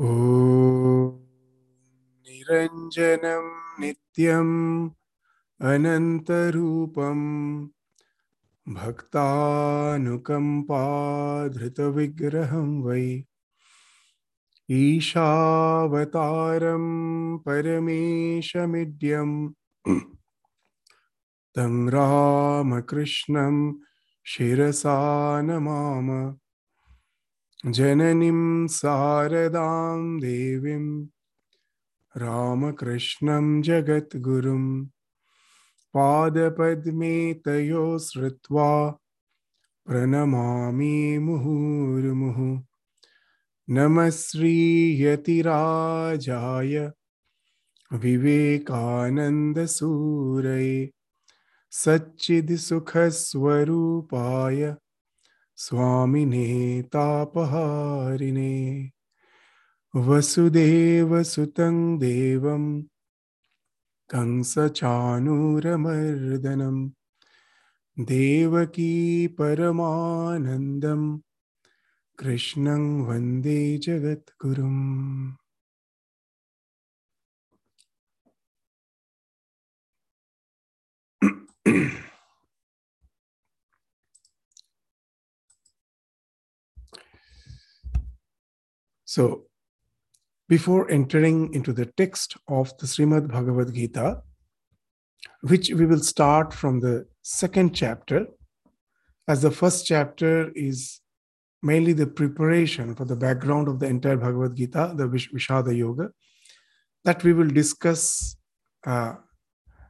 ॐ निरञ्जनं नित्यम् अनन्तरूपं भक्तानुकम्पाधृतविग्रहं वै ईशावतारं परमेशमिड्यम् तं रामकृष्णं शिरसा नमाम जननीं शारदां देवीं रामकृष्णं जगद्गुरुं पादपद्मे तयो श्रुत्वा प्रणमामि मुहुर्मुहुः नमः श्रीयतिराजाय विवेकानन्दसूरये सच्चिद्सुखस्वरूपाय स्वामिने तापहारिणे। वसुदेवसुतं देवं कंसचाणूरमर्दनं। देवकी परमानन्दं कृष्णं वंदे जगद्गुरुम्। So, before entering into the text of the Srimad Bhagavad Gita, which we will start from the second chapter, as the first chapter is mainly the preparation for the background of the entire Bhagavad Gita, the Vish- Vishada Yoga, that we will discuss uh,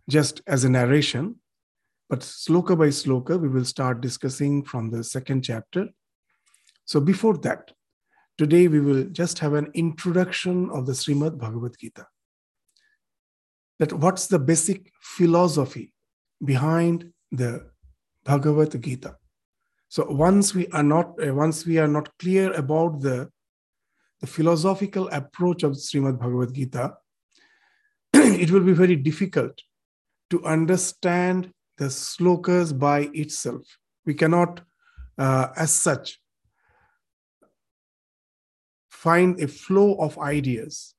just as a narration. But sloka by sloka, we will start discussing from the second chapter. So, before that, Today, we will just have an introduction of the Srimad Bhagavad Gita. That what's the basic philosophy behind the Bhagavad Gita. So once we are not uh, once we are not clear about the, the philosophical approach of Srimad Bhagavad Gita, it will be very difficult to understand the slokas by itself. We cannot, uh, as such, find a flow of ideas.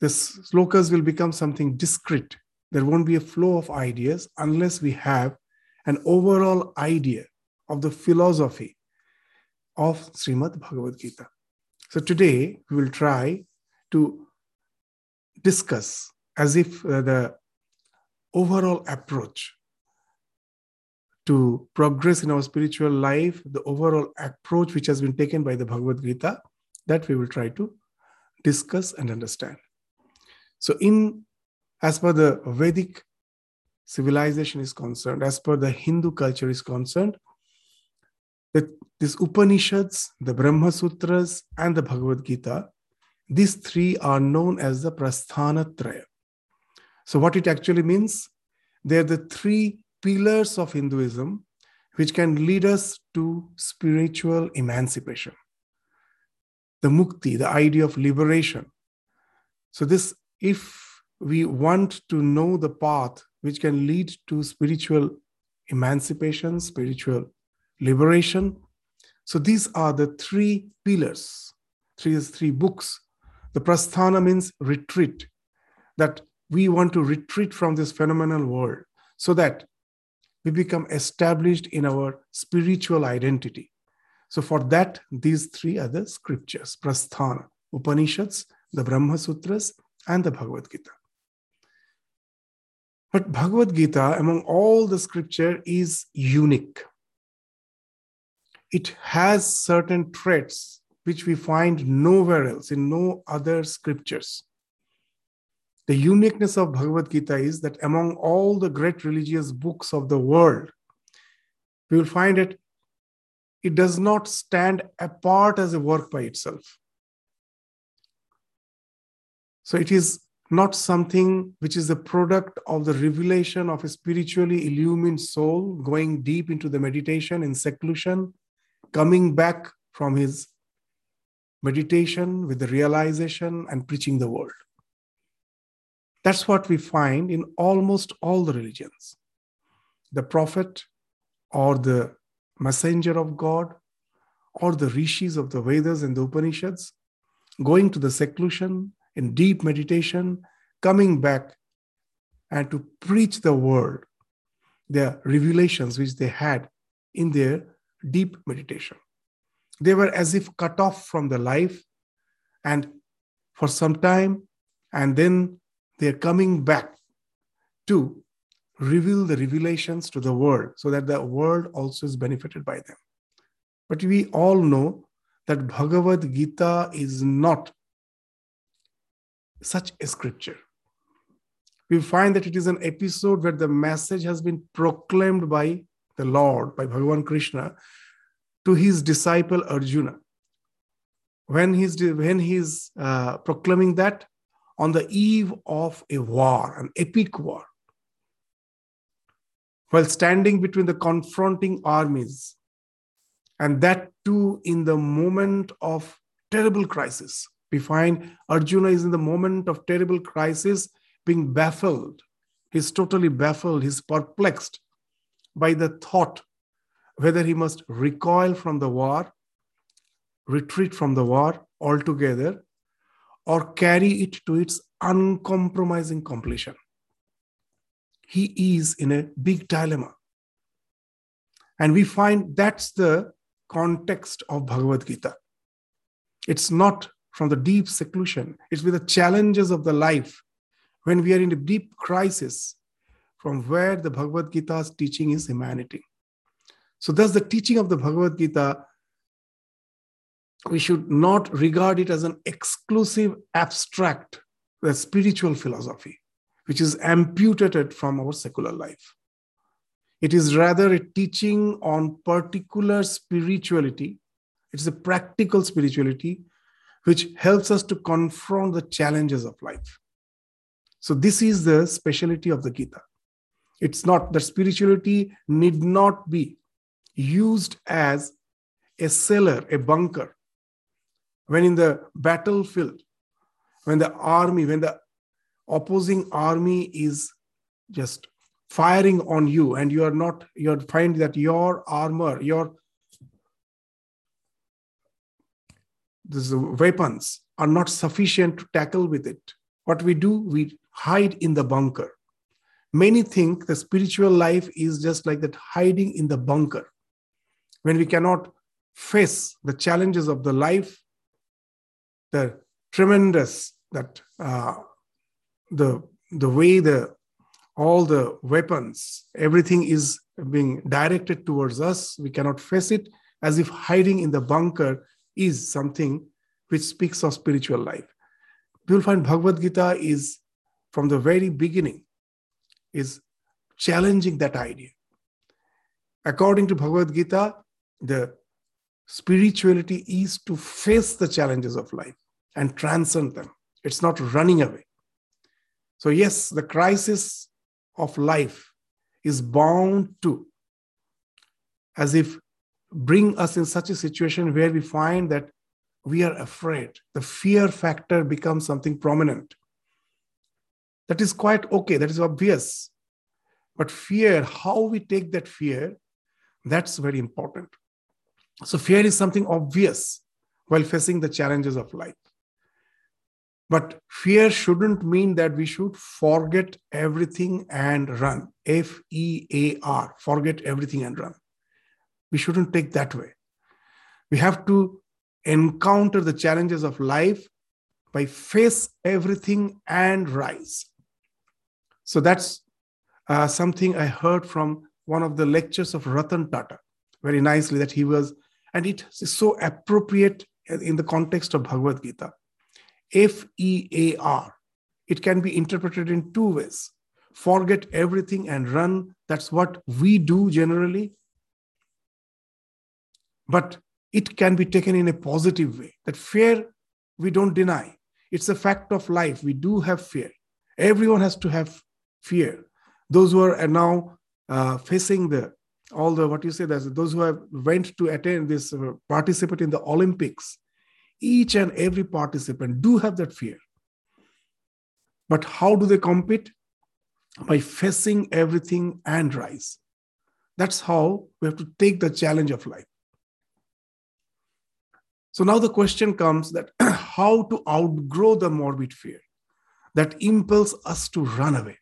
The slokas will become something discrete. There won't be a flow of ideas unless we have an overall idea of the philosophy of Srimad Bhagavad Gita. So today we will try to discuss as if uh, the overall approach to progress in our spiritual life, the overall approach which has been taken by the Bhagavad Gita, that we will try to discuss and understand. So, in as per the Vedic civilization is concerned, as per the Hindu culture is concerned, that Upanishads, the Brahma Sutras, and the Bhagavad Gita, these three are known as the Prasthana Traya. So, what it actually means, they're the three pillars of Hinduism which can lead us to spiritual emancipation the mukti, the idea of liberation. So, this, if we want to know the path which can lead to spiritual emancipation, spiritual liberation, so these are the three pillars, three three books. The prasthana means retreat, that we want to retreat from this phenomenal world so that we become established in our spiritual identity. So, for that, these three are the scriptures Prasthana, Upanishads, the Brahma Sutras, and the Bhagavad Gita. But Bhagavad Gita, among all the scripture, is unique. It has certain traits which we find nowhere else, in no other scriptures. The uniqueness of Bhagavad Gita is that among all the great religious books of the world, we will find it it does not stand apart as a work by itself. So it is not something which is the product of the revelation of a spiritually illumined soul going deep into the meditation in seclusion, coming back from his meditation with the realization and preaching the word. That's what we find in almost all the religions. The prophet or the messenger of God or the rishis of the Vedas and the Upanishads, going to the seclusion in deep meditation, coming back and to preach the word, the revelations which they had in their deep meditation. They were as if cut off from the life and for some time, and then they're coming back to reveal the revelations to the world so that the world also is benefited by them. But we all know that Bhagavad Gita is not such a scripture. We find that it is an episode where the message has been proclaimed by the Lord, by Bhagavan Krishna, to his disciple Arjuna. When he's, when he's uh, proclaiming that on the eve of a war, an epic war, while standing between the confronting armies, and that too in the moment of terrible crisis. We find Arjuna is in the moment of terrible crisis being baffled. He's totally baffled, he's perplexed by the thought whether he must recoil from the war, retreat from the war altogether, or carry it to its uncompromising completion. He is in a big dilemma. And we find that's the context of Bhagavad Gita. It's not from the deep seclusion, it's with the challenges of the life when we are in a deep crisis from where the Bhagavad Gita's teaching is emanating. So, thus, the teaching of the Bhagavad Gita, we should not regard it as an exclusive, abstract, the spiritual philosophy, which is amputated from our secular life. It is rather a teaching on particular spirituality. It's a practical spirituality which helps us to confront the challenges of life. So, this is the speciality of the Gita. It's not that spirituality need not be used as a cellar, a bunker. When in the battlefield, when the army, when the opposing army is just firing on you and you are not you find that your armor your weapons are not sufficient to tackle with it. What we do we hide in the bunker. Many think the spiritual life is just like that hiding in the bunker. When we cannot face the challenges of the life the tremendous that uh, the the way the all the weapons, everything is being directed towards us. We cannot face it as if hiding in the bunker is something which speaks of spiritual life. You will find Bhagavad Gita is from the very beginning is challenging that idea. According to Bhagavad Gita, the spirituality is to face the challenges of life and transcend them. It's not running away. So, yes, the crisis of life is bound to, as if bring us in such a situation where we find that we are afraid. The fear factor becomes something prominent. That is quite okay, that is obvious. But fear, how we take that fear, that's very important. So, fear is something obvious while facing the challenges of life. But fear shouldn't mean that we should forget everything and run. F E A R, forget everything and run. We shouldn't take that way. We have to encounter the challenges of life by face everything and rise. So that's uh, something I heard from one of the lectures of Ratan Tata very nicely that he was, and it is so appropriate in the context of Bhagavad Gita F E A R. It can be interpreted in two ways forget everything and run. That's what we do generally. But it can be taken in a positive way. That fear, we don't deny. It's a fact of life. We do have fear. Everyone has to have fear. Those who are now uh, facing the all the what you say that those who have went to attend this uh, participate in the Olympics, each and every participant do have that fear. But how do they compete? By facing everything and rise. That's how we have to take the challenge of life. So now the question comes that how to outgrow the morbid fear that impels us to run away.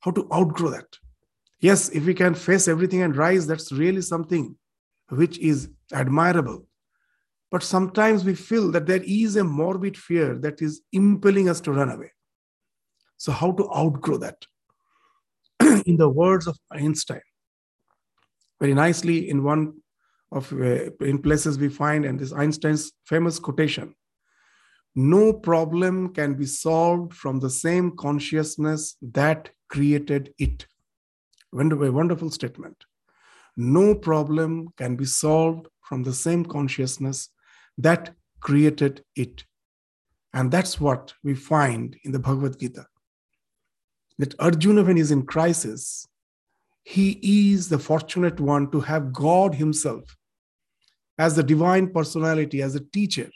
How to outgrow that. Yes, if we can face everything and rise, that's really something which is admirable. But sometimes we feel that there is a morbid fear that is impelling us to run away. So, how to outgrow that? in the words of Einstein, very nicely in one of uh, in places we find and this Einstein's famous quotation no problem can be solved from the same consciousness that created it. Wonderful statement. No problem can be solved from the same consciousness that created it. And that's what we find in the Bhagavad Gita. That Arjuna, when he's in crisis, he is the fortunate one to have God Himself as the divine personality, as a teacher,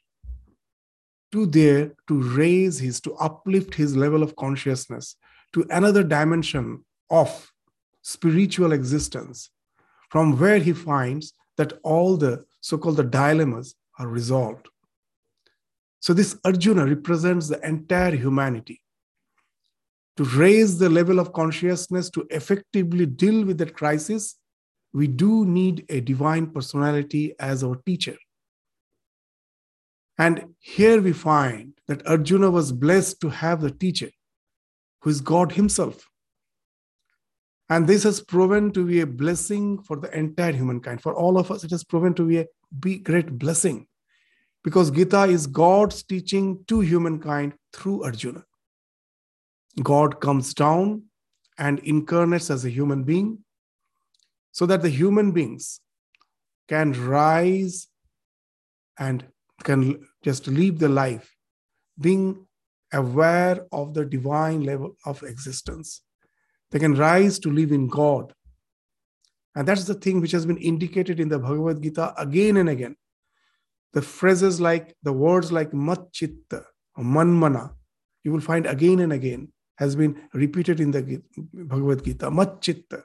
to there to raise his, to uplift his level of consciousness to another dimension of spiritual existence, from where he finds that all the so-called the dilemmas are resolved. So this Arjuna represents the entire humanity. To raise the level of consciousness to effectively deal with that crisis, we do need a divine personality as our teacher. And here we find that Arjuna was blessed to have the teacher who is God Himself. And this has proven to be a blessing for the entire humankind. For all of us, it has proven to be a great blessing because Gita is God's teaching to humankind through Arjuna. God comes down and incarnates as a human being so that the human beings can rise and can just live the life being aware of the divine level of existence. They can rise to live in God. And that's the thing which has been indicated in the Bhagavad Gita again and again. The phrases like the words like mat chitta or manmana, you will find again and again has been repeated in the Bhagavad Gita. Mat chitta,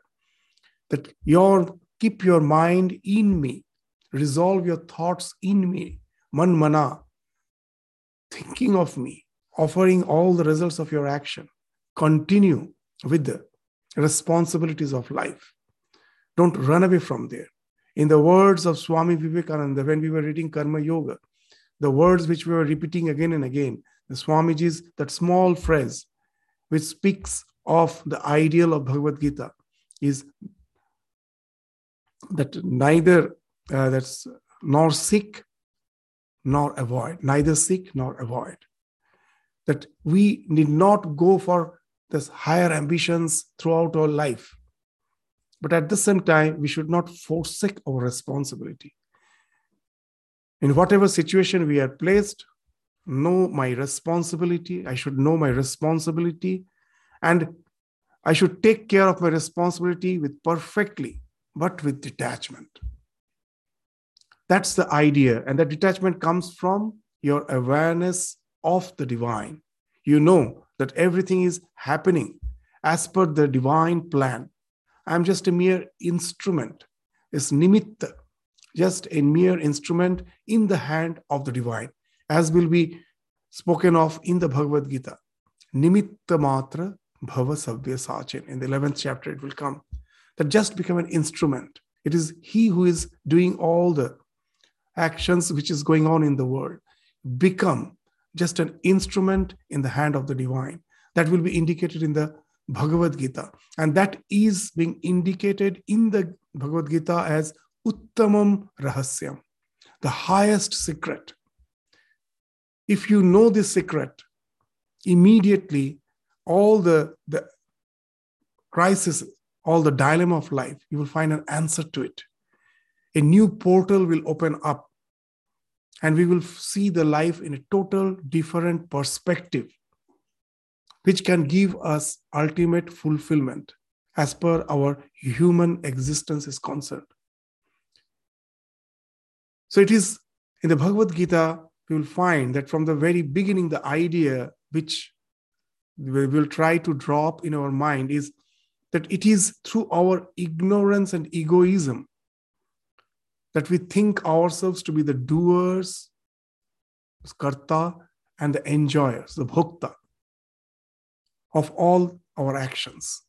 that your keep your mind in me, resolve your thoughts in me, man mana, thinking of me, offering all the results of your action. Continue with the responsibilities of life. Don't run away from there. In the words of Swami Vivekananda, when we were reading Karma Yoga, the words which we were repeating again and again, the Swamiji's, that small phrase which speaks of the ideal of Bhagavad Gita is that neither uh, that's nor seek nor avoid, neither seek nor avoid. That we need not go for this higher ambitions throughout our life. But at the same time, we should not forsake our responsibility. In whatever situation we are placed, know my responsibility. I should know my responsibility. And I should take care of my responsibility with perfectly, but with detachment. That's the idea. And the detachment comes from your awareness of the divine. You know that everything is happening as per the divine plan. I'm just a mere instrument. It's nimitta, just a mere instrument in the hand of the divine, as will be spoken of in the Bhagavad Gita. Nimitta matra bhava savya sachin. In the 11th chapter, it will come. That just become an instrument. It is he who is doing all the actions which is going on in the world become just an instrument in the hand of the divine that will be indicated in the bhagavad gita. And that is being indicated in the bhagavad gita as uttamam rahasyam the highest secret. If you know this secret immediately all the, the crisis all the dilemma of life you will find an answer to it. A new portal will open up and we will see the life in a total different perspective which can give us ultimate fulfillment as per our human existence is concerned. So it is in the bhagavad gita we will find that from the very beginning the idea which we will try to drop in our mind is that it is through our ignorance and egoism that we think ourselves to be the doers karta and the enjoyers, the bhokta of all our actions.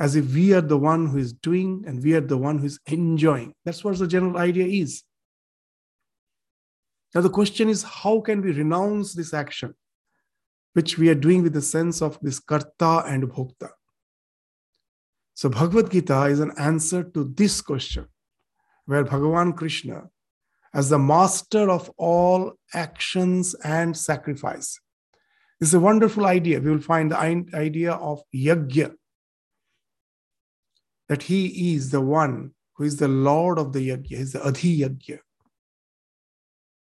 As if we are the one who is doing and we are the one who is enjoying. That's what the general idea is. Now, the question is how can we renounce this action, which we are doing with the sense of this karta and bhokta? So, Bhagavad Gita is an answer to this question, where Bhagavan Krishna, as the master of all actions and sacrifice, this is a wonderful idea. We will find the idea of yajna, that he is the one who is the Lord of the yajna, is the Adhi yajna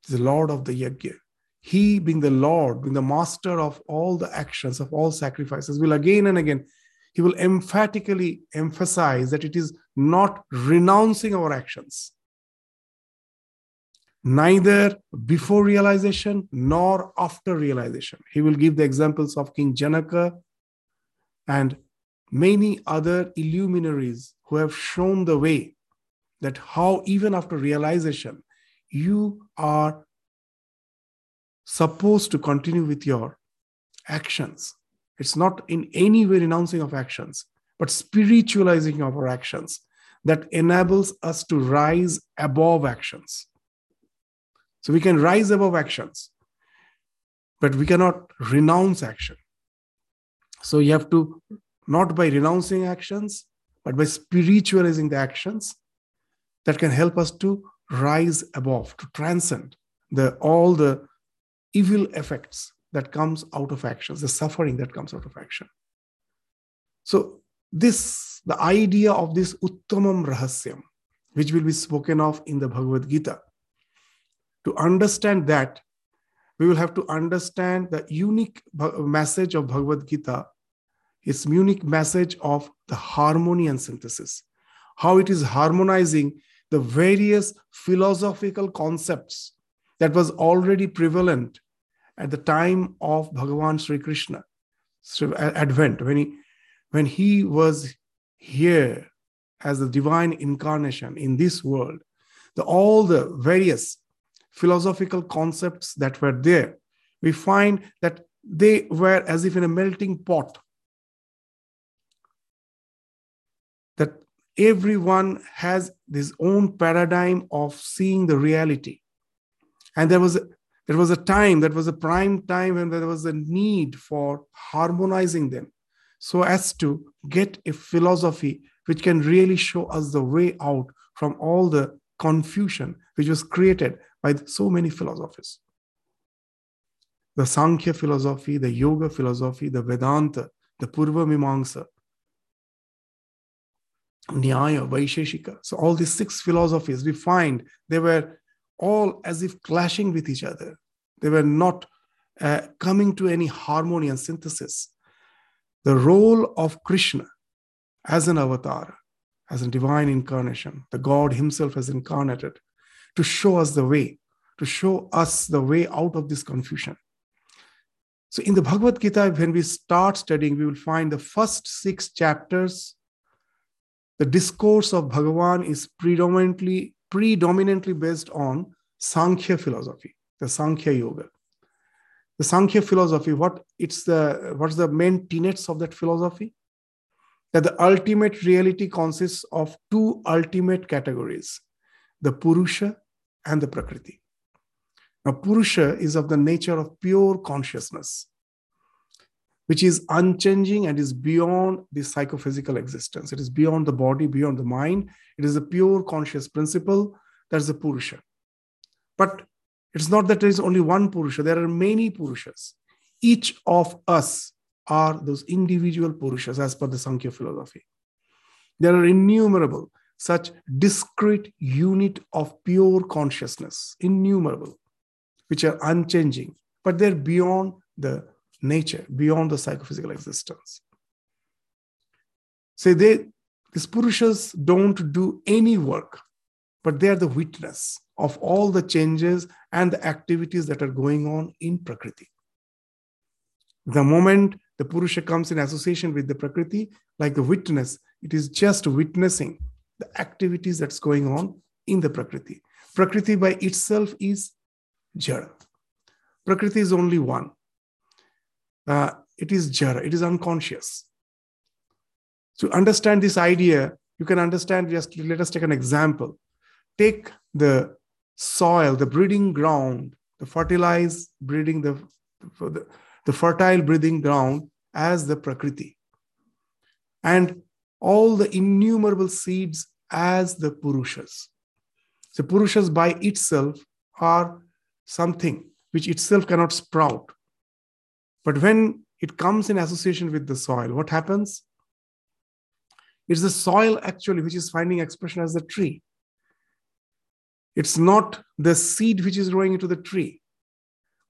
the Lord of the Yajna. He, being the Lord, being the master of all the actions, of all sacrifices, will again and again, he will emphatically emphasize that it is not renouncing our actions, neither before realization nor after realization. He will give the examples of King Janaka and many other illuminaries who have shown the way that how, even after realization, you are supposed to continue with your actions. It's not in any way renouncing of actions, but spiritualizing of our actions that enables us to rise above actions. So we can rise above actions, but we cannot renounce action. So you have to, not by renouncing actions, but by spiritualizing the actions that can help us to rise above, to transcend the, all the evil effects that comes out of actions, the suffering that comes out of action. So this, the idea of this Uttamam Rahasyam, which will be spoken of in the Bhagavad Gita, to understand that, we will have to understand the unique message of Bhagavad Gita, its unique message of the harmony and synthesis, how it is harmonizing the various philosophical concepts that was already prevalent at the time of Bhagavan Sri Krishna advent when he when he was here as the divine incarnation in this world. The, all the various philosophical concepts that were there. We find that they were as if in a melting pot. That everyone has this own paradigm of seeing the reality. And there was there was a time, that was a prime time when there was a need for harmonizing them. So as to get a philosophy which can really show us the way out from all the confusion which was created by so many philosophies. The Sankhya philosophy, the Yoga philosophy, the Vedanta, the Purva Mimamsa, Nyaya, Vaisheshika. So all these six philosophies, we find they were all as if clashing with each other. They were not uh, coming to any harmony and synthesis. The role of Krishna as an avatar, as a divine incarnation, the God Himself has incarnated to show us the way, to show us the way out of this confusion. So, in the Bhagavad Gita, when we start studying, we will find the first six chapters the discourse of Bhagavan is predominantly predominantly based on Sankhya philosophy, the Sankhya Yoga. The Sankhya philosophy, what it's the what's the main tenets of that philosophy? That the ultimate reality consists of two ultimate categories, the Purusha and the Prakriti. Now, Purusha is of the nature of pure consciousness which is unchanging and is beyond the psychophysical existence. It is beyond the body, beyond the mind. It is a pure conscious principle. That's the Purusha. But it's not that there is only one Purusha, there are many Purushas. Each of us are those individual Purushas as per the Sankhya philosophy. There are innumerable such discrete unit of pure consciousness, innumerable, which are unchanging, but they're beyond the nature, beyond the psychophysical existence. Say they, these Purushas don't do any work, but they are the witness of all the changes and the activities that are going on in Prakriti. The moment the Purusha comes in association with the Prakriti, like the witness, it is just witnessing the activities that's going on in the Prakriti. Prakriti by itself is Jara. Prakriti is only one. Uh, it is jara, it is unconscious. To understand this idea, you can understand just let us take an example. Take the soil, the breeding ground, the fertilized breeding, the, the, the fertile breeding ground as the Prakriti. And all the innumerable seeds as the Purushas. The Purushas by itself are something which itself cannot sprout. But when it comes in association with the soil, what happens? It's the soil actually which is finding expression as the tree. It's not the seed which is growing into the tree.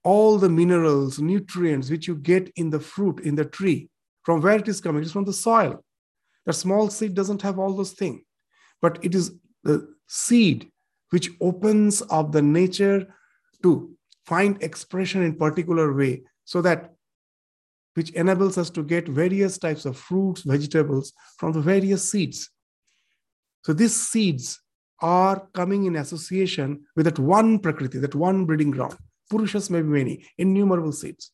All the minerals, nutrients which you get in the fruit, in the tree, from where it is coming, it's from the soil. The small seed doesn't have all those things, but it is the seed which opens up the nature to find expression in particular way so that which enables us to get various types of fruits, vegetables from the various seeds. So these seeds are coming in association with that one prakriti, that one breeding ground. Purushas may be many, innumerable seeds.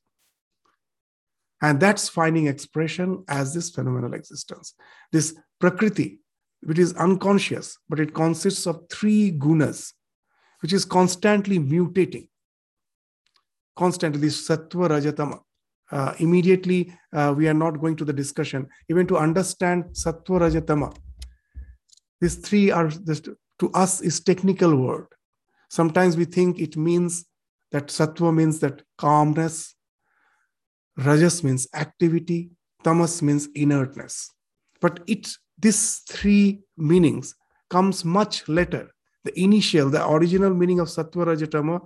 And that's finding expression as this phenomenal existence. This prakriti, which is unconscious, but it consists of three gunas, which is constantly mutating. Constantly, sattva rajatama. Uh, immediately, uh, we are not going to the discussion. Even to understand sattva rajatama, these three are this, to us is technical word. Sometimes we think it means that sattva means that calmness, rajas means activity, tamas means inertness. But it these three meanings comes much later. The initial, the original meaning of sattva rajatama,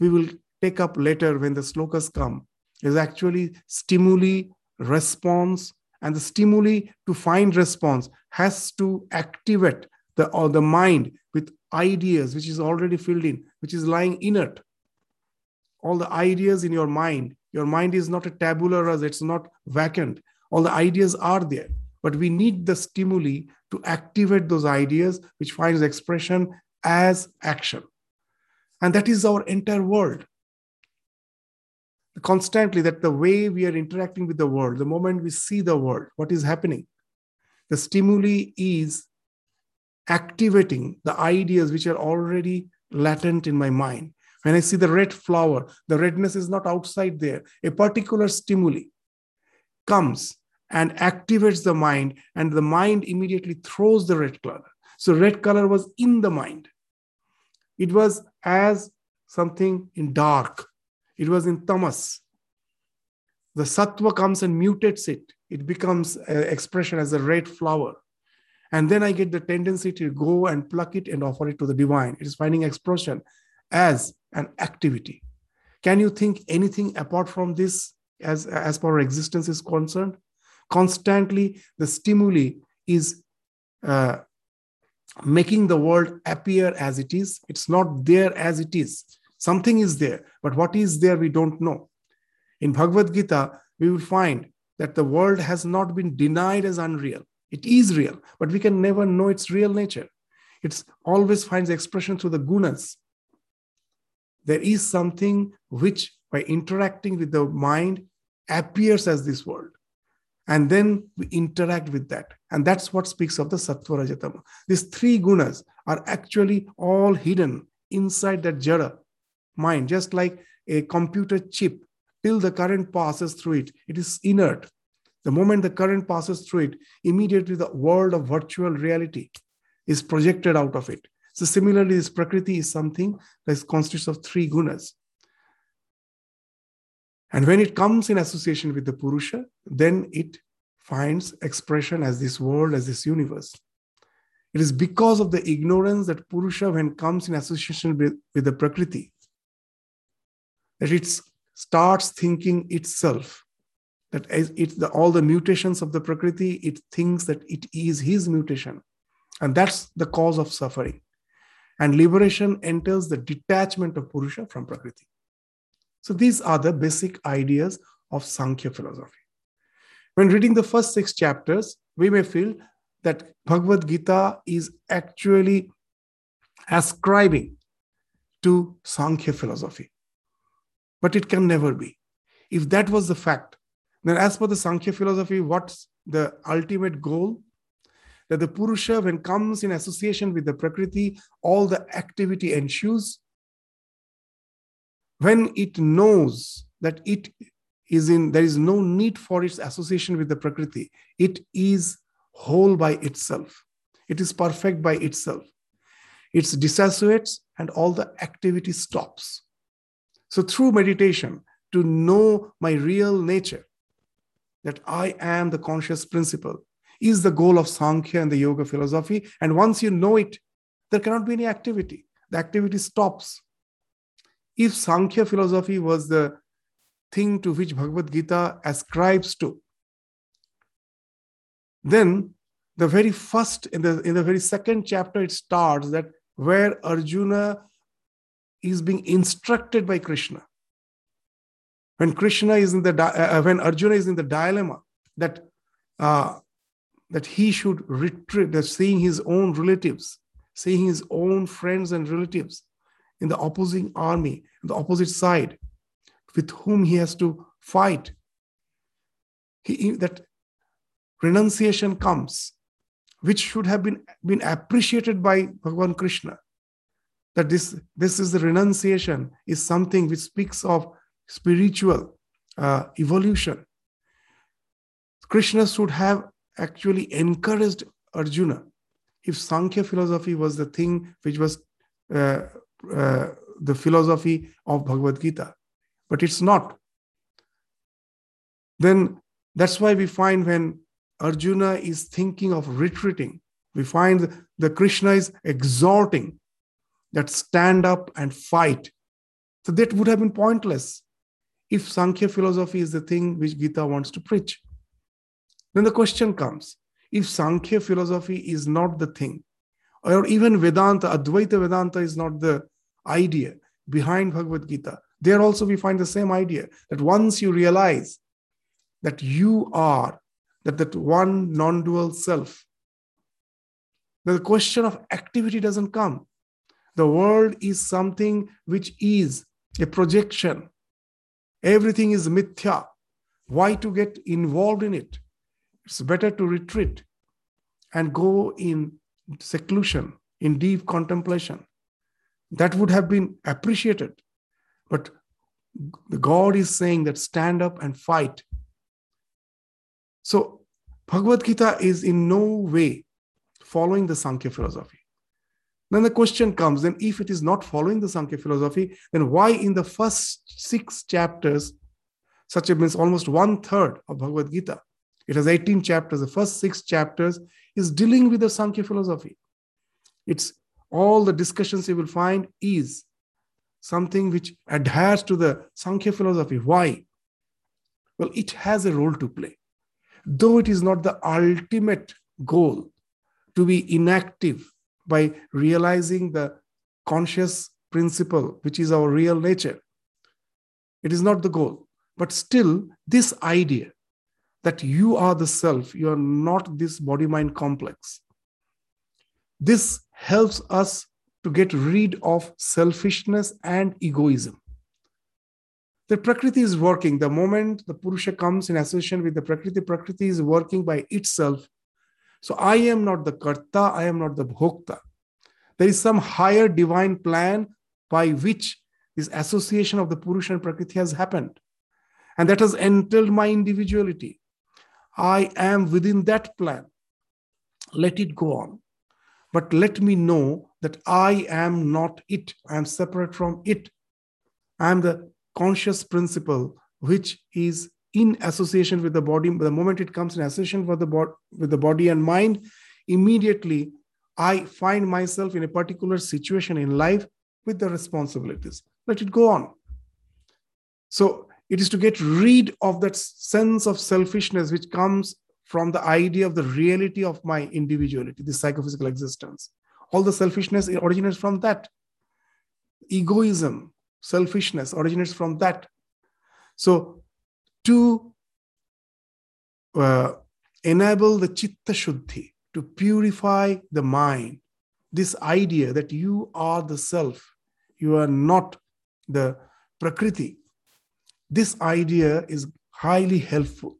we will take up later when the slokas come, is actually stimuli, response, and the stimuli to find response has to activate the, or the mind with ideas which is already filled in, which is lying inert. All the ideas in your mind, your mind is not a tabula rasa, it's not vacant. All the ideas are there, but we need the stimuli to activate those ideas, which finds expression as action. And that is our entire world. Constantly, that the way we are interacting with the world, the moment we see the world, what is happening? The stimuli is activating the ideas which are already latent in my mind. When I see the red flower, the redness is not outside there. A particular stimuli comes and activates the mind, and the mind immediately throws the red color. So, red color was in the mind. It was as something in dark, it was in tamas. The sattva comes and mutates it. It becomes expression as a red flower. And then I get the tendency to go and pluck it and offer it to the divine. It is finding expression as an activity. Can you think anything apart from this as, as far as existence is concerned? Constantly, the stimuli is uh, making the world appear as it is. It's not there as it is. Something is there, but what is there, we don't know. In Bhagavad Gita, we will find that the world has not been denied as unreal. It is real, but we can never know its real nature. It always finds expression through the gunas. There is something which, by interacting with the mind, appears as this world. And then we interact with that. And that's what speaks of the sattva rajatama. These three gunas are actually all hidden inside that jada mind, just like a computer chip. Till the current passes through it, it is inert. The moment the current passes through it, immediately the world of virtual reality is projected out of it. So, similarly, this Prakriti is something that consists of three gunas. And when it comes in association with the Purusha, then it finds expression as this world, as this universe. It is because of the ignorance that Purusha, when comes in association with, with the Prakriti, that it starts thinking itself that it's the, all the mutations of the prakriti it thinks that it is his mutation. And that's the cause of suffering. And liberation enters the detachment of purusha from prakriti so these are the basic ideas of sankhya philosophy when reading the first six chapters we may feel that bhagavad gita is actually ascribing to sankhya philosophy but it can never be. If that was the fact, then as per the Sankhya philosophy, what's the ultimate goal? That the Purusha, when comes in association with the Prakriti, all the activity ensues. When it knows that it is in, there is no need for its association with the Prakriti, it is whole by itself. It is perfect by itself. It dissociates and all the activity stops. So, through meditation, to know my real nature, that I am the conscious principle, is the goal of Sankhya and the yoga philosophy. And once you know it, there cannot be any activity. The activity stops. If Sankhya philosophy was the thing to which Bhagavad Gita ascribes to, then the very first in the in the very second chapter it starts that where arjuna is being instructed by krishna. When krishna is in the uh, when arjuna is in the dilemma that uh, that he should retreat that seeing his own relatives seeing his own friends and relatives in the opposing army the opposite side with whom he has to fight he, that renunciation comes which should have been, been appreciated by Bhagavan Krishna. That this, this is the renunciation, is something which speaks of spiritual uh, evolution. Krishna should have actually encouraged Arjuna if Sankhya philosophy was the thing which was uh, the philosophy of Bhagavad Gita, but it's not. Then that's why we find when Arjuna is thinking of retreating. We find the Krishna is exhorting that stand up and fight. So that would have been pointless if Sankhya philosophy is the thing which Gita wants to preach. Then the question comes if Sankhya philosophy is not the thing, or even Vedanta, Advaita Vedanta is not the idea behind Bhagavad Gita, there also we find the same idea that once you realize that you are that that one non-dual self the question of activity doesn't come. The world is something which is a projection. Everything is mithya. Why to get involved in it? It's better to retreat and go in seclusion in deep contemplation that would have been appreciated but god is saying that stand up and fight so Bhagavad Gita is in no way following the Sankhya philosophy. Then the question comes then, if it is not following the Sankhya philosophy, then why in the first six chapters, such a means almost one third of Bhagavad Gita, it has 18 chapters, the first six chapters is dealing with the Sankhya philosophy. It's all the discussions you will find is something which adheres to the Sankhya philosophy. Why? Well, it has a role to play though it is not the ultimate goal to be inactive by realizing the conscious principle, which is our real nature. It is not the goal. But still, this idea that you are the self, you are not this body mind complex, this helps us to get rid of selfishness and egoism. The prakriti is working. The moment the purusha comes in association with the prakriti prakriti is working by itself. So i am not the karta i am not the bhokta. There is some higher divine plan by which this association of the purusha and prakriti has happened. And that has entered my individuality. I am within that plan. Let it go on but let me know that i am not it. I am separate from it. I am the conscious principle which is in association with the body. The moment it comes in association with the, bo- with the body and mind immediately i find myself in a particular situation in life with the responsibilities. Let it go on. So it is to get rid of that sense of selfishness which comes from the idea of the reality of my individuality the psychophysical existence all the selfishness originates from that egoism selfishness originates from that. So, to uh, enable the chitta shuddhi, to purify the mind, this idea that you are the self, you are not the prakriti, this idea is highly helpful.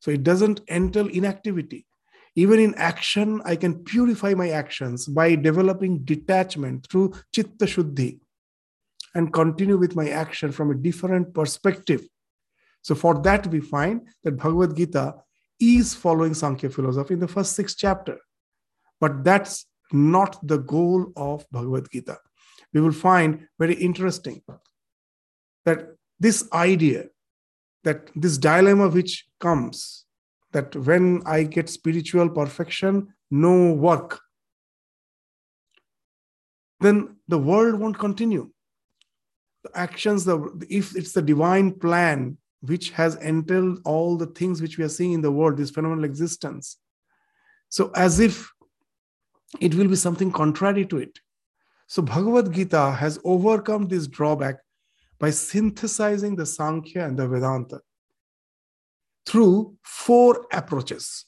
So it doesn't entail inactivity. Even in action, I can purify my actions by developing detachment through chitta shuddhi and continue with my action from a different perspective. So for that, we find that Bhagavad Gita is following Sankhya philosophy in the first six chapter. But that's not the goal of Bhagavad Gita. We will find very interesting that this idea, that this dilemma which comes, that when I get spiritual perfection, no work, then the world won't continue. The actions, the, if it's the divine plan which has entailed all the things which we are seeing in the world, this phenomenal existence. So, as if it will be something contrary to it. So, Bhagavad Gita has overcome this drawback by synthesizing the Sankhya and the Vedanta through four approaches.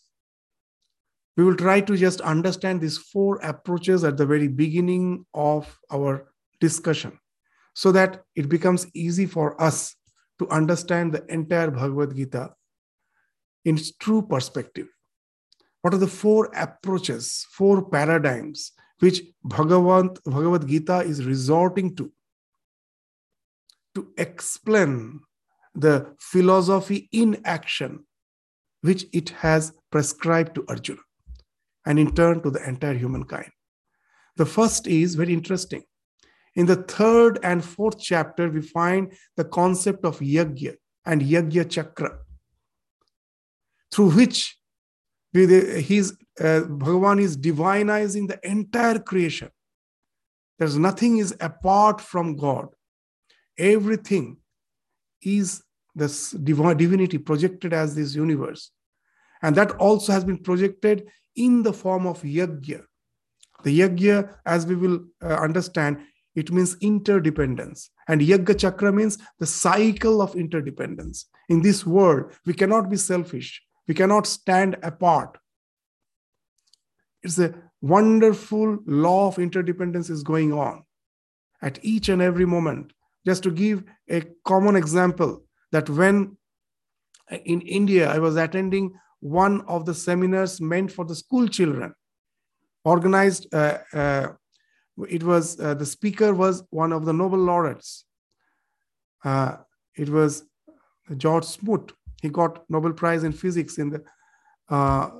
We will try to just understand these four approaches at the very beginning of our discussion so that it becomes easy for us to understand the entire Bhagavad Gita in its true perspective. What are the four approaches, four paradigms which Bhagavad, Bhagavad Gita is resorting to to explain the philosophy in action which it has prescribed to Arjuna and in turn to the entire humankind. The first is very interesting. In the third and fourth chapter, we find the concept of yajna and yajna chakra, through which his, uh, Bhagavan is divinizing the entire creation. There's nothing is apart from God. Everything is this divinity projected as this universe. And that also has been projected in the form of yajna. The yajna, as we will uh, understand, it means interdependence. And Yajna Chakra means the cycle of interdependence. In this world, we cannot be selfish, we cannot stand apart. It's a wonderful law of interdependence is going on at each and every moment. Just to give a common example, that when in India I was attending one of the seminars meant for the school children, organized uh, uh, it was uh, the speaker was one of the Nobel laureates. Uh, it was George Smoot. He got Nobel Prize in physics in the uh,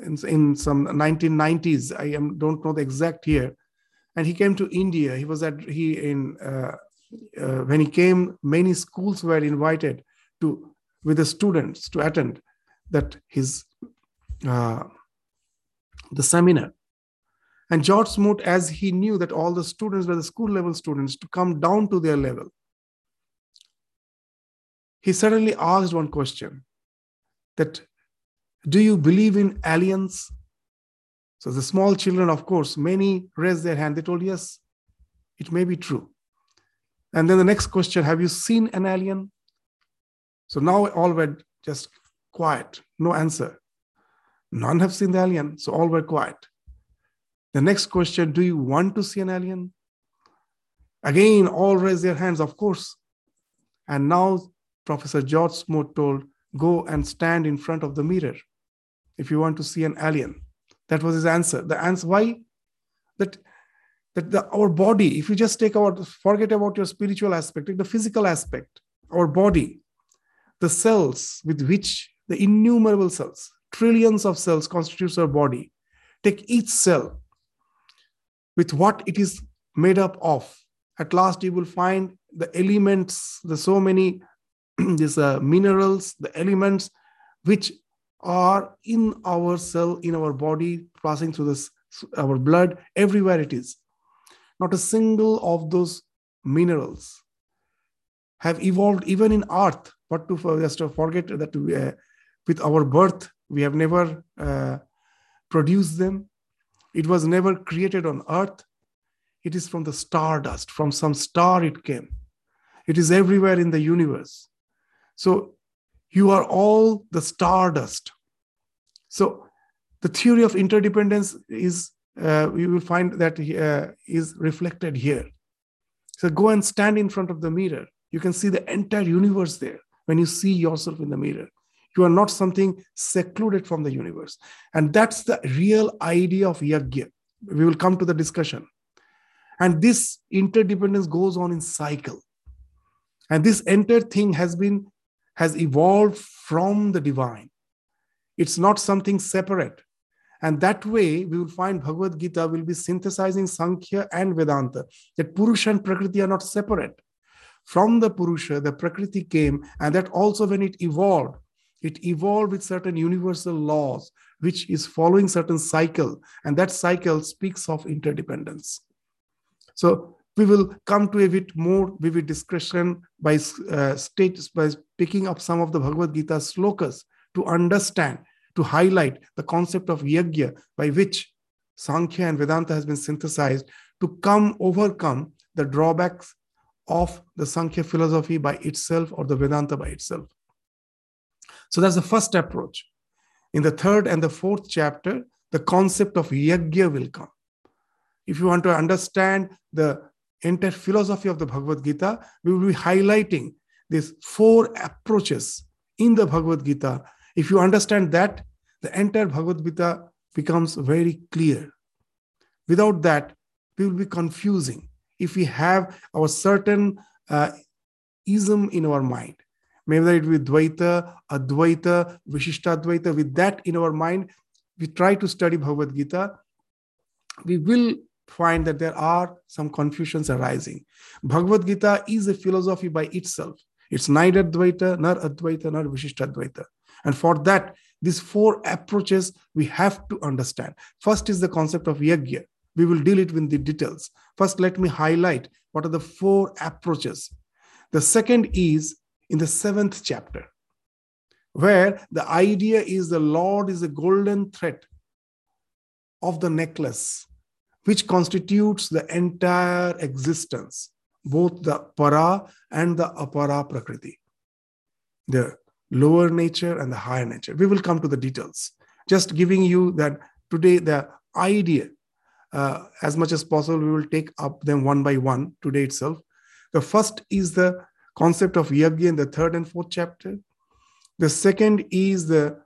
in, in, some 1990s. I am, don't know the exact year. And he came to India. He was at he in uh, when he came. Many schools were invited to with the students to attend that his uh, the seminar and George Smoot, as he knew that all the students were the school level students, to come down to their level, he suddenly asked one question that do you believe in aliens? So the small children, of course, many raised their hand. They told, yes, it may be true. And then the next question, have you seen an alien? So now all were just quiet, no answer. None have seen the alien, so all were quiet. The next question Do you want to see an alien? Again, all raise their hands, of course. And now Professor George Smoot told, Go and stand in front of the mirror if you want to see an alien. That was his answer. The answer why? That that the, our body, if you just take our forget about your spiritual aspect, take the physical aspect, our body, the cells with which the innumerable cells, trillions of cells constitutes our body. Take each cell with what it is made up of. At last, you will find the elements, the so many these uh, minerals, the elements which are in our cell, in our body, passing through this our blood, everywhere it is. Not a single of those minerals have evolved even in earth. But to just to forget that we, uh, with our birth, we have never uh, produced them. It was never created on earth. It is from the stardust, from some star it came. It is everywhere in the universe. So you are all the stardust. So the theory of interdependence is, uh, you will find that uh, is reflected here. So go and stand in front of the mirror. You can see the entire universe there. when you see yourself in the mirror. You are not something secluded from the universe. And that's the real idea of yajna. We will come to the discussion. And this interdependence goes on in cycle. And this entire thing has been has evolved from the divine. It's not something separate. And that way, we will find Bhagavad Gita will be synthesizing Sankhya and Vedanta, that Purusha and Prakriti are not separate. From the Purusha, the Prakriti came, and that also when it evolved, it evolved with certain universal laws, which is following certain cycle, and that cycle speaks of interdependence. So we will come to a bit more vivid discussion by uh, states by picking up some of the Bhagavad Gita slokas to understand, to highlight the concept of yajna by which Sankhya and Vedanta has been synthesized to come overcome the drawbacks of the Sankhya philosophy by itself or the Vedanta by itself. So that's the first approach. In the third and the fourth chapter, the concept of yajna will come. If you want to understand the entire philosophy of the Bhagavad Gita, we will be highlighting these four approaches in the Bhagavad Gita. If you understand that, the entire Bhagavad Gita becomes very clear. Without that, we will be confusing if we have our certain uh, ism in our mind. Maybe it will be Dvaita, Advaita, Vishishtadvaita. With that in our mind, we try to study Bhagavad Gita. We will find that there are some confusions arising. Bhagavad Gita is a philosophy by itself. It's neither Dvaita, nor Advaita, nor Vishishtadvaita. And for that, these four approaches we have to understand. First is the concept of yajna. We will deal it with the details. First, let me highlight what are the four approaches. The second is in the seventh chapter, where the idea is the Lord is a golden thread of the necklace, which constitutes the entire existence, both the para and the apara prakriti, the lower nature and the higher nature. We will come to the details. Just giving you that today the idea, uh, as much as possible, we will take up them one by one today itself. The first is the concept of yajna in the third and fourth chapter. The second is the,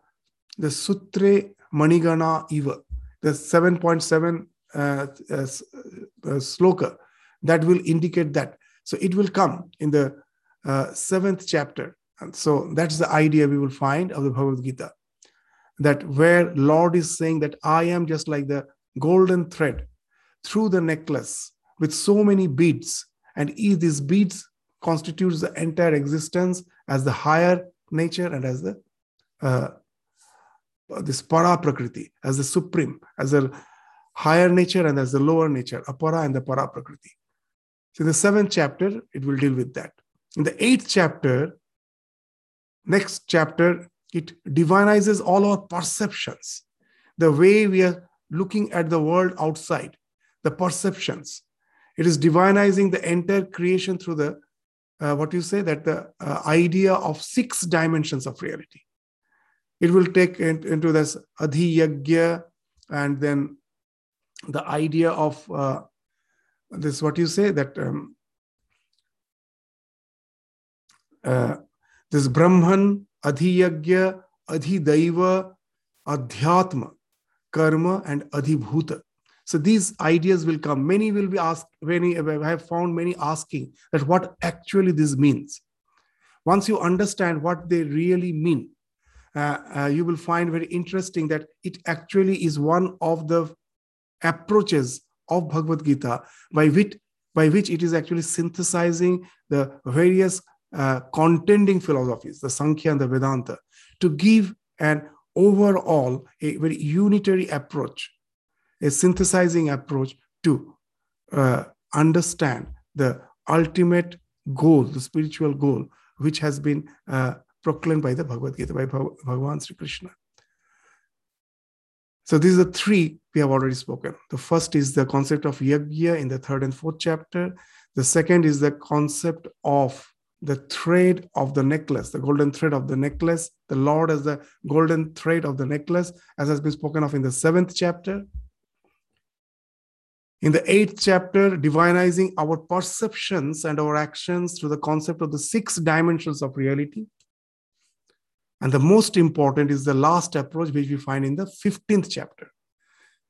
the Sutre Manigana Eva, the 7.7 uh, uh, uh, sloka that will indicate that. So it will come in the uh, seventh chapter. And so that's the idea we will find of the Bhagavad Gita. That where Lord is saying that I am just like the golden thread through the necklace with so many beads, and each these beads constitutes the entire existence as the higher nature and as the uh, this para prakriti as the supreme as the higher nature and as the lower nature apara and the para prakriti so in the seventh chapter it will deal with that in the eighth chapter next chapter it divinizes all our perceptions the way we are looking at the world outside the perceptions it is divinizing the entire creation through the uh, what you say that the uh, idea of six dimensions of reality. It will take in, into this adhiyagya and then the idea of uh, this, what you say that um, uh, this Brahman, adhiyagya, adhidaiva, adhyatma, karma, and adhibhuta. So these ideas will come. Many will be asked, many I have found many asking that what actually this means. Once you understand what they really mean, uh, uh, you will find very interesting that it actually is one of the approaches of Bhagavad Gita by which, by which it is actually synthesizing the various uh, contending philosophies, the Sankhya and the Vedanta, to give an overall a very unitary approach a synthesizing approach to uh, understand the ultimate goal, the spiritual goal, which has been uh, proclaimed by the Bhagavad Gita, by Bhagavan Sri Krishna. So these are three we have already spoken. The first is the concept of yajna in the third and fourth chapter. The second is the concept of the thread of the necklace, the golden thread of the necklace, the Lord as the golden thread of the necklace, as has been spoken of in the seventh chapter. In the eighth chapter, divinizing our perceptions and our actions through the concept of the six dimensions of reality. And the most important is the last approach, which we find in the 15th chapter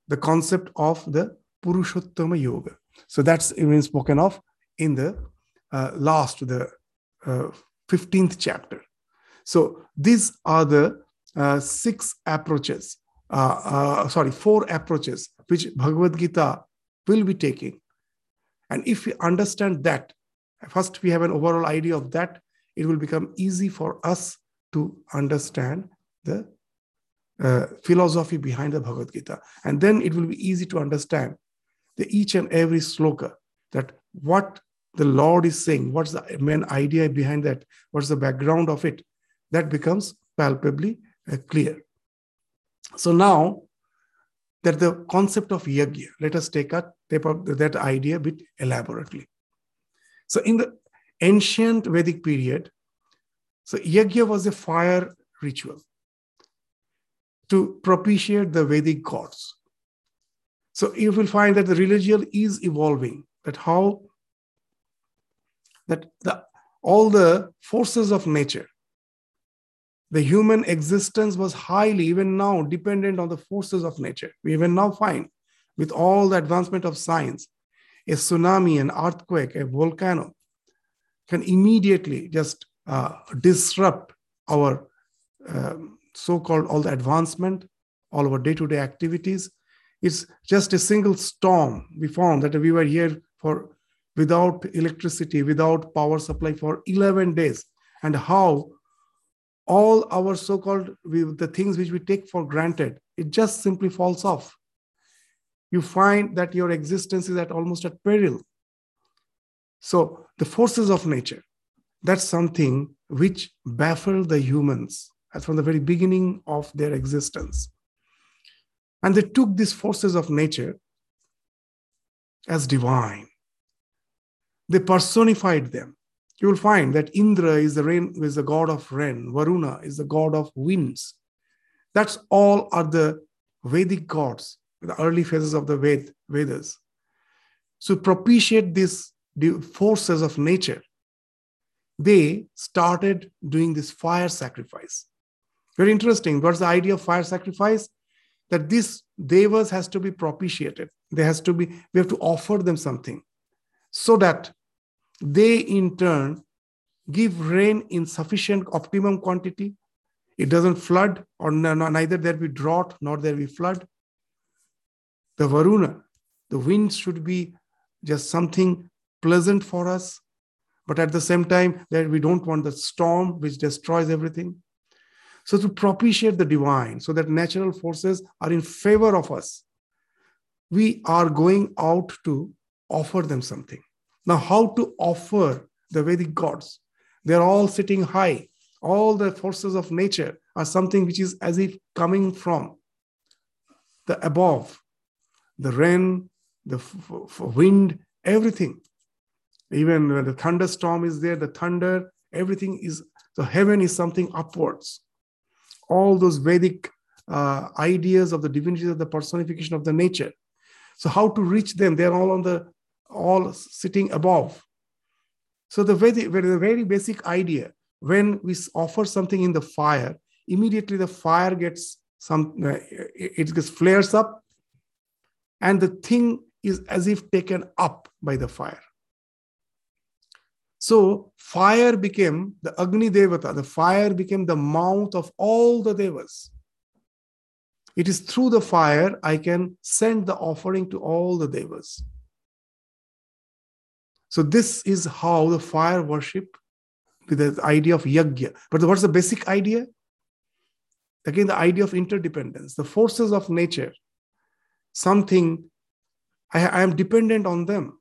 the concept of the Purushottama Yoga. So that's even spoken of in the uh, last, the uh, 15th chapter. So these are the uh, six approaches, uh, uh, sorry, four approaches which Bhagavad Gita will be taking. And if we understand that, first we have an overall idea of that, it will become easy for us to understand the uh, philosophy behind the Bhagavad Gita. And then it will be easy to understand the each and every sloka that what the Lord is saying, what's the main idea behind that, what's the background of it, that becomes palpably uh, clear. So now that the concept of yajna, let us take, a, take up that idea a bit elaborately. So in the ancient Vedic period, so yajna was a fire ritual to propitiate the Vedic gods. So you will find that the religion is evolving, that how that the, all the forces of nature, the human existence was highly, even now, dependent on the forces of nature. We even now find, with all the advancement of science, a tsunami, an earthquake, a volcano can immediately just uh, disrupt our um, so-called all the advancement, all our day-to-day activities. It's just a single storm. We found that we were here for without electricity, without power supply for 11 days, and how all our so-called the things which we take for granted, it just simply falls off. You find that your existence is at almost at peril. So the forces of nature, that's something which baffle the humans from the very beginning of their existence. And they took these forces of nature as divine. They personified them. You will find that Indra is the rain is the god of rain, Varuna is the god of winds. That's all are the Vedic gods, the early phases of the Ved, Vedas. So propitiate these forces of nature. They started doing this fire sacrifice. Very interesting. What's the idea of fire sacrifice? That this devas has to be propitiated. There has to be, we have to offer them something so that they in turn give rain in sufficient optimum quantity. It doesn't flood, or neither there be drought nor there be flood. The Varuna, the winds should be just something pleasant for us, but at the same time, that we don't want the storm which destroys everything. So, to propitiate the divine, so that natural forces are in favor of us, we are going out to offer them something. Now, how to offer the Vedic gods? They're all sitting high. All the forces of nature are something which is as if coming from the above, the rain, the f- f- wind, everything. Even when the thunderstorm is there, the thunder, everything is, so heaven is something upwards all those Vedic uh, ideas of the divinity of the personification of the nature. So how to reach them? They're all on the all sitting above. So the very, very, very basic idea when we offer something in the fire, immediately the fire gets some uh, it gets flares up, and the thing is as if taken up by the fire. So fire became the Agni Devata, the fire became the mouth of all the Devas. It is through the fire I can send the offering to all the Devas. So this is how the fire worship with the idea of yajna. But what's the basic idea? Again, the idea of interdependence, the forces of nature, something I, I am dependent on them.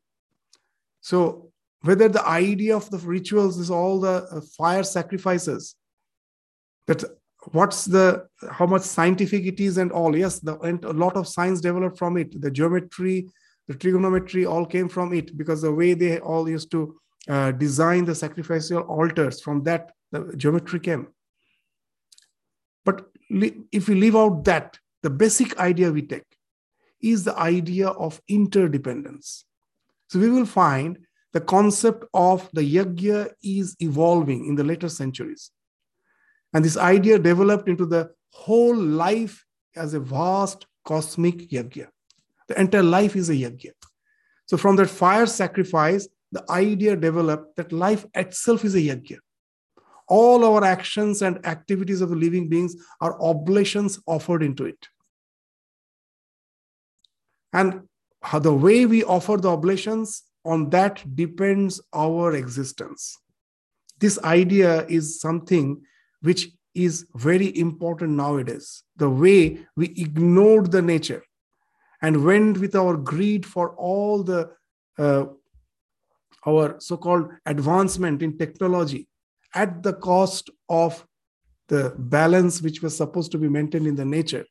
So whether the idea of the rituals is all the uh, fire sacrifices that what's the how much scientific it is and all yes the, and a lot of science developed from it the geometry the trigonometry all came from it because the way they all used to uh, design the sacrificial altars from that the geometry came but if we leave out that the basic idea we take is the idea of interdependence so we will find the concept of the yajna is evolving in the later centuries. And this idea developed into the whole life as a vast cosmic yajna. The entire life is a yajna. So, from that fire sacrifice, the idea developed that life itself is a yajna. All our actions and activities of the living beings are oblations offered into it. And how the way we offer the oblations, on that depends our existence. This idea is something which is very important nowadays. The way we ignored the nature and went with our greed for all the uh, our so-called advancement in technology at the cost of the balance which was supposed to be maintained in the nature.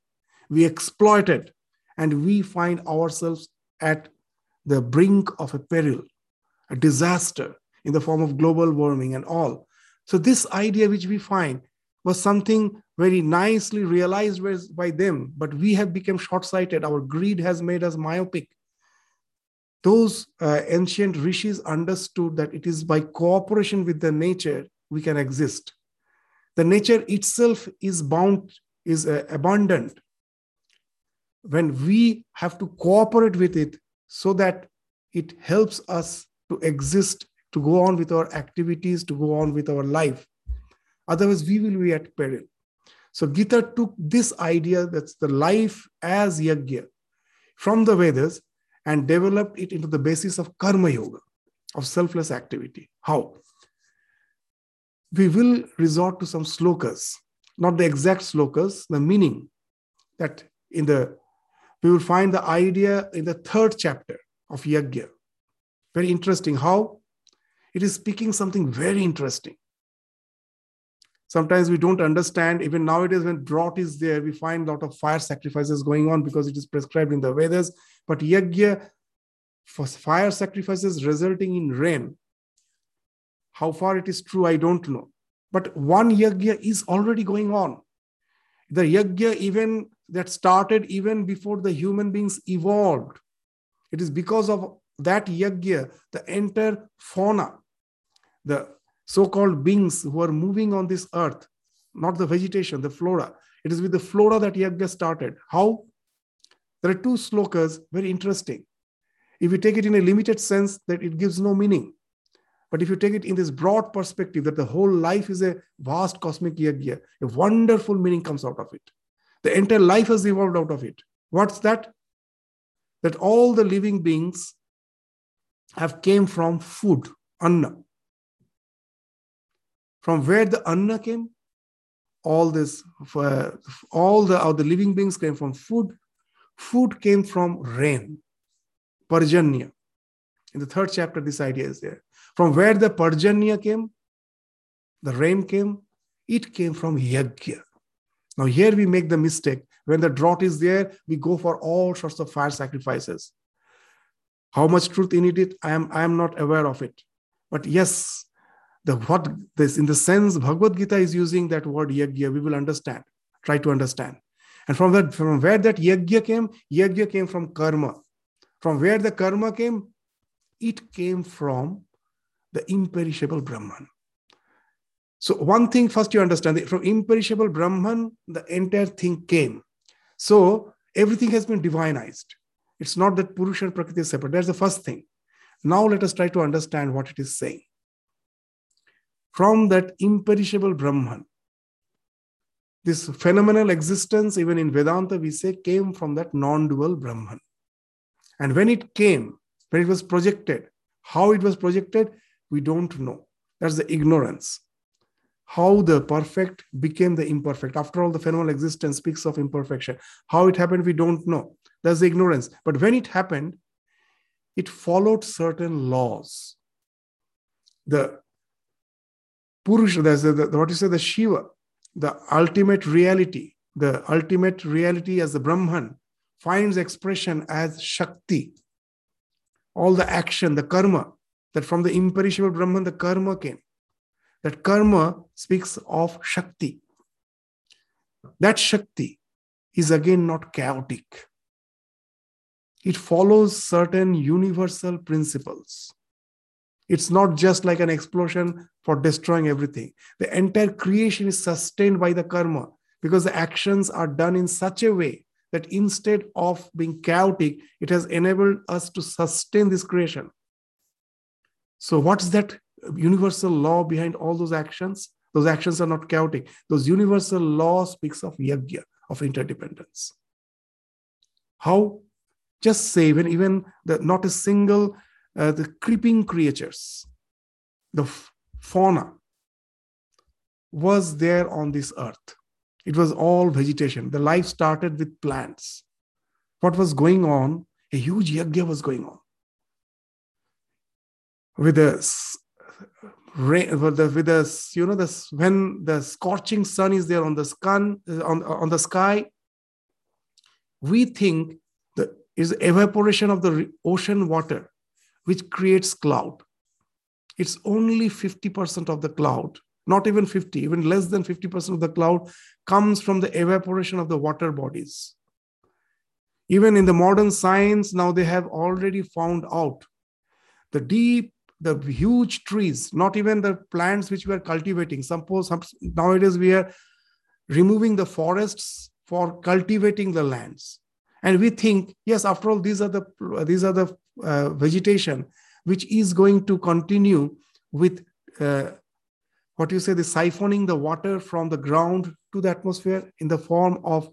We exploited and we find ourselves at the brink of a peril a disaster in the form of global warming and all. So this idea which we find was something very nicely realized by them, but we have become short sighted. Our greed has made us myopic. Those uh, ancient rishis understood that it is by cooperation with the nature we can exist. The nature itself is bound, is uh, abundant. When we have to cooperate with it so that it helps us to exist, to go on with our activities, to go on with our life Otherwise, we will be at peril. So Gita took this idea that's the life as yajna from the Vedas and developed it into the basis of karma yoga, of selfless activity. How? We will resort to some slokas, not the exact slokas, the meaning that in the we will find the idea in the third chapter of Yajna. Very interesting how it is speaking something very interesting sometimes we don't understand. Even nowadays when drought is there we find a lot of fire sacrifices going on because it is prescribed in the vedas but yajna for fire sacrifices resulting in rain how far it is true i don't know. But one yajna is already going on. The yajna even that started even before the human beings evolved it is because of that yajna the entire fauna the so called beings who are moving on this earth, not the vegetation, the flora. It is with the flora that Yajna started. How? There are two slokas, very interesting. If you take it in a limited sense, that it gives no meaning. But if you take it in this broad perspective, that the whole life is a vast cosmic yajna, a wonderful meaning comes out of it. The entire life has evolved out of it. What's that? That all the living beings have came from food, anna from where the anna came all this all the the living beings came from food. Food came from rain parjanya. In the third chapter this idea is there. From where the parjanya came the rain came it came from yajna. Now here we make the mistake. When the drought is there we go for all sorts of fire sacrifices. How much truth in it i am i am not aware of it. But yes the what this in the sense Bhagavad Gita is using that word yajna, we will understand, try to understand. And from that, from where that yajna came, yajna came from karma. From where the karma came, it came from the imperishable Brahman. So one thing first you understand that from imperishable Brahman, the entire thing came. So everything has been divinized. It's not that Purusha and Prakriti is separate. That's the first thing. Now let us try to understand what it is saying from that imperishable Brahman. This phenomenal existence, even in Vedanta, we say, came from that non dual Brahman. And when it came, when it was projected, how it was projected, we don't know. That's the ignorance. How the perfect became the imperfect. After all, the phenomenal existence speaks of imperfection. How it happened, we don't know. That's the ignorance. But when it happened, it followed certain laws. The Purusha, there's the, the, what you say, the Shiva, the ultimate reality, the ultimate reality as the Brahman finds expression as Shakti. All the action, the karma, that from the imperishable Brahman, the karma came. That karma speaks of Shakti. That Shakti is again not chaotic. It follows certain universal principles. It's not just like an explosion for destroying everything. The entire creation is sustained by the karma because the actions are done in such a way that instead of being chaotic, it has enabled us to sustain this creation. So, what's that universal law behind all those actions? Those actions are not chaotic. Those universal law speaks of yajna, of interdependence. How? Just say when even the, not a single uh, the creeping creatures, the fauna was there on this earth. It was all vegetation. The life started with plants. What was going on? A huge yajna was going on. With rain, with the, you know the when the scorching sun is there on the sun on on the sky, we think that is evaporation of the ocean water which creates cloud. It's only 50% of the cloud, not even 50, even less than 50% of the cloud comes from the evaporation of the water bodies. Even in the modern science, now they have already found out the deep, the huge trees, not even the plants which we are cultivating. Suppose nowadays we are removing the forests for cultivating the lands and we think yes after all these are the these are the uh, vegetation which is going to continue with uh, what you say the siphoning the water from the ground to the atmosphere in the form of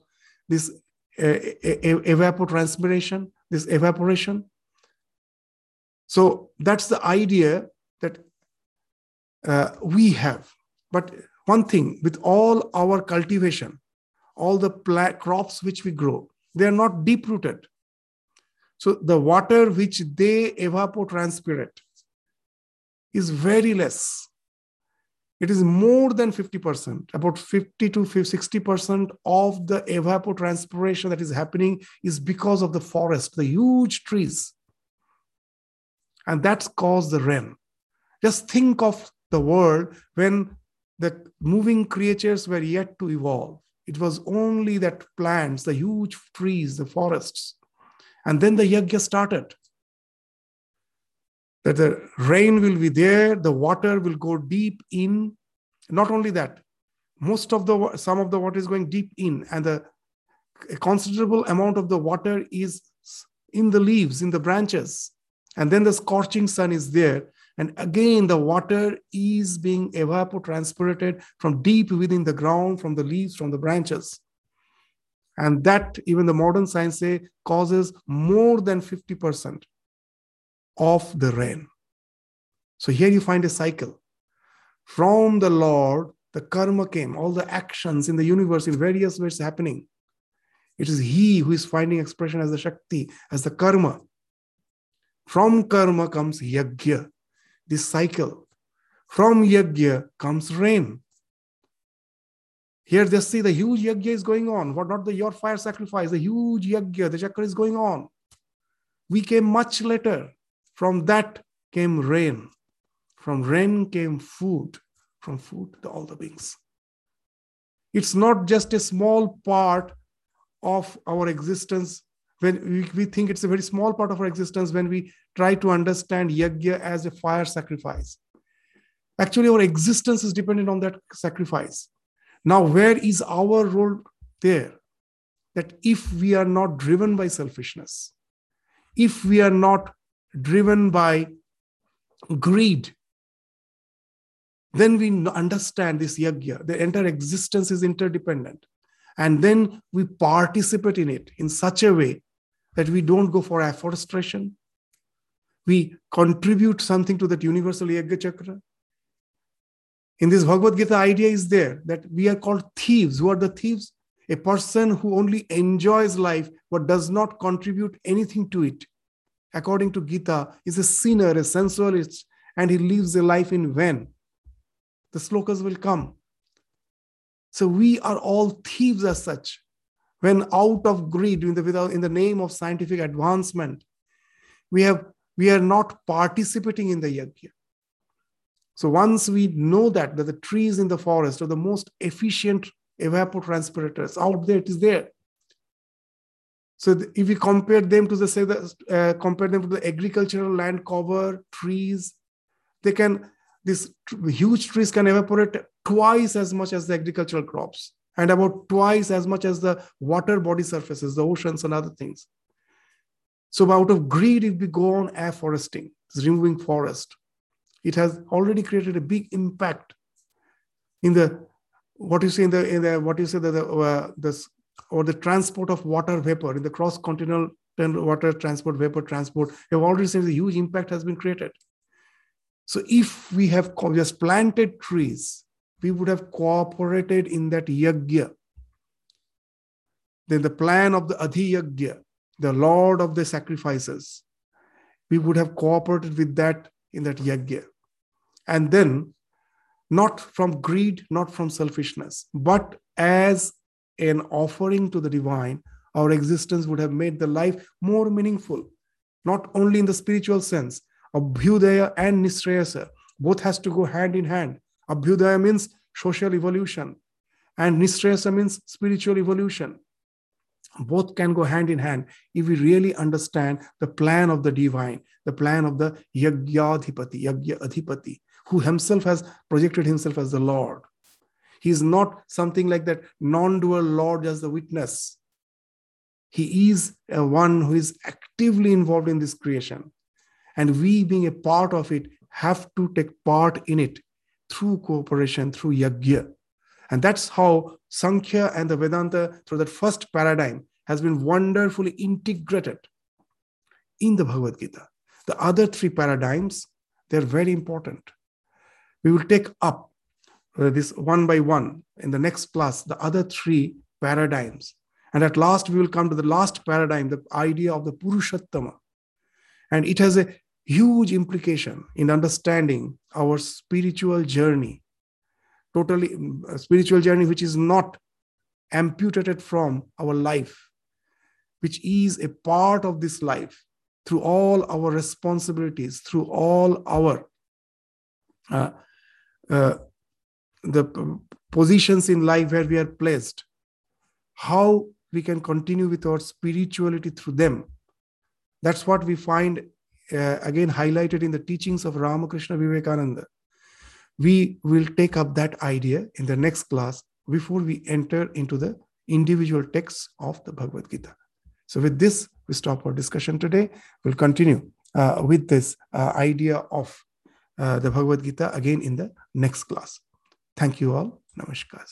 this uh, evapotranspiration this evaporation so that's the idea that uh, we have but one thing with all our cultivation all the pla- crops which we grow they are not deep rooted. So the water which they evapotranspirate is very less. It is more than 50%. About 50 to 60% of the evapotranspiration that is happening is because of the forest, the huge trees. And that's caused the rain. Just think of the world when the moving creatures were yet to evolve. It was only that plants, the huge trees, the forests. And then the yajna started. That the rain will be there, the water will go deep in. Not only that, most of the some of the water is going deep in, and the a considerable amount of the water is in the leaves, in the branches. And then the scorching sun is there. And again, the water is being evapotranspirated from deep within the ground, from the leaves, from the branches. And that, even the modern science say, causes more than 50% of the rain. So here you find a cycle. From the Lord, the karma came, all the actions in the universe in various ways happening. It is He who is finding expression as the Shakti, as the karma. From karma comes yagya this cycle. From yagya comes rain. Here they see the huge yajna is going on. What not the your fire sacrifice, the huge yajna, the chakra is going on. We came much later. From that came rain. From rain came food. From food, all the beings. It's not just a small part of our existence when we, we think it's a very small part of our existence when we try to understand yajna as a fire sacrifice. Actually, our existence is dependent on that sacrifice. Now, where is our role there? That if we are not driven by selfishness, if we are not driven by greed, then we understand this yajna. The entire existence is interdependent. And then we participate in it in such a way that we don't go for afforestation. We contribute something to that universal Yajna Chakra. In this Bhagavad Gita, idea is there that we are called thieves. Who are the thieves? A person who only enjoys life but does not contribute anything to it. According to Gita, is a sinner, a sensualist, and he lives a life in vain. The slokas will come. So we are all thieves as such when out of greed in the, without, in the name of scientific advancement we have we are not participating in the yajna so once we know that that the trees in the forest are the most efficient evapotranspirators out there it is there so if we compare them to the say the uh, compare them to the agricultural land cover trees they can these huge trees can evaporate twice as much as the agricultural crops and about twice as much as the water body surfaces, the oceans and other things. So out of greed, if we go on afforesting, removing forest, it has already created a big impact in the what you say in the, in the what you say the, uh, or the transport of water vapor in the cross continental water transport vapor transport you have already seen the huge impact has been created. So if we have just planted trees we would have cooperated in that yajna then the plan of the adhiyajna the lord of the sacrifices we would have cooperated with that in that yajna and then not from greed, not from selfishness, but as an offering to the divine, our existence would have made the life more meaningful, not only in the spiritual sense. Abhyudaya and Nishreyasa both has to go hand in hand. Abhyudaya means social evolution, and Nishreyasa means spiritual evolution. Both can go hand in hand if we really understand the plan of the divine, the plan of the Yagyadhipati, Yagya Adhipati, who himself has projected himself as the Lord. He is not something like that non dual Lord as the witness. He is a one who is actively involved in this creation. And we, being a part of it, have to take part in it through cooperation, through yajna. And that's how Sankhya and the Vedanta, through that first paradigm, has been wonderfully integrated in the Bhagavad Gita. The other three paradigms, they're very important. We will take up uh, this one by one in the next class, the other three paradigms. And at last, we will come to the last paradigm, the idea of the Purushottama. And it has a huge implication in understanding our spiritual journey, totally uh, spiritual journey, which is not amputated from our life, which is a part of this life through all our responsibilities, through all our uh, uh, the positions in life where we are placed, how we can continue with our spirituality through them. That's what we find uh, again highlighted in the teachings of Ramakrishna Vivekananda. We will take up that idea in the next class before we enter into the individual texts of the Bhagavad Gita. So, with this, we stop our discussion today. We'll continue uh, with this uh, idea of uh, the Bhagavad Gita again in the next class. Thank you all. Namaskar.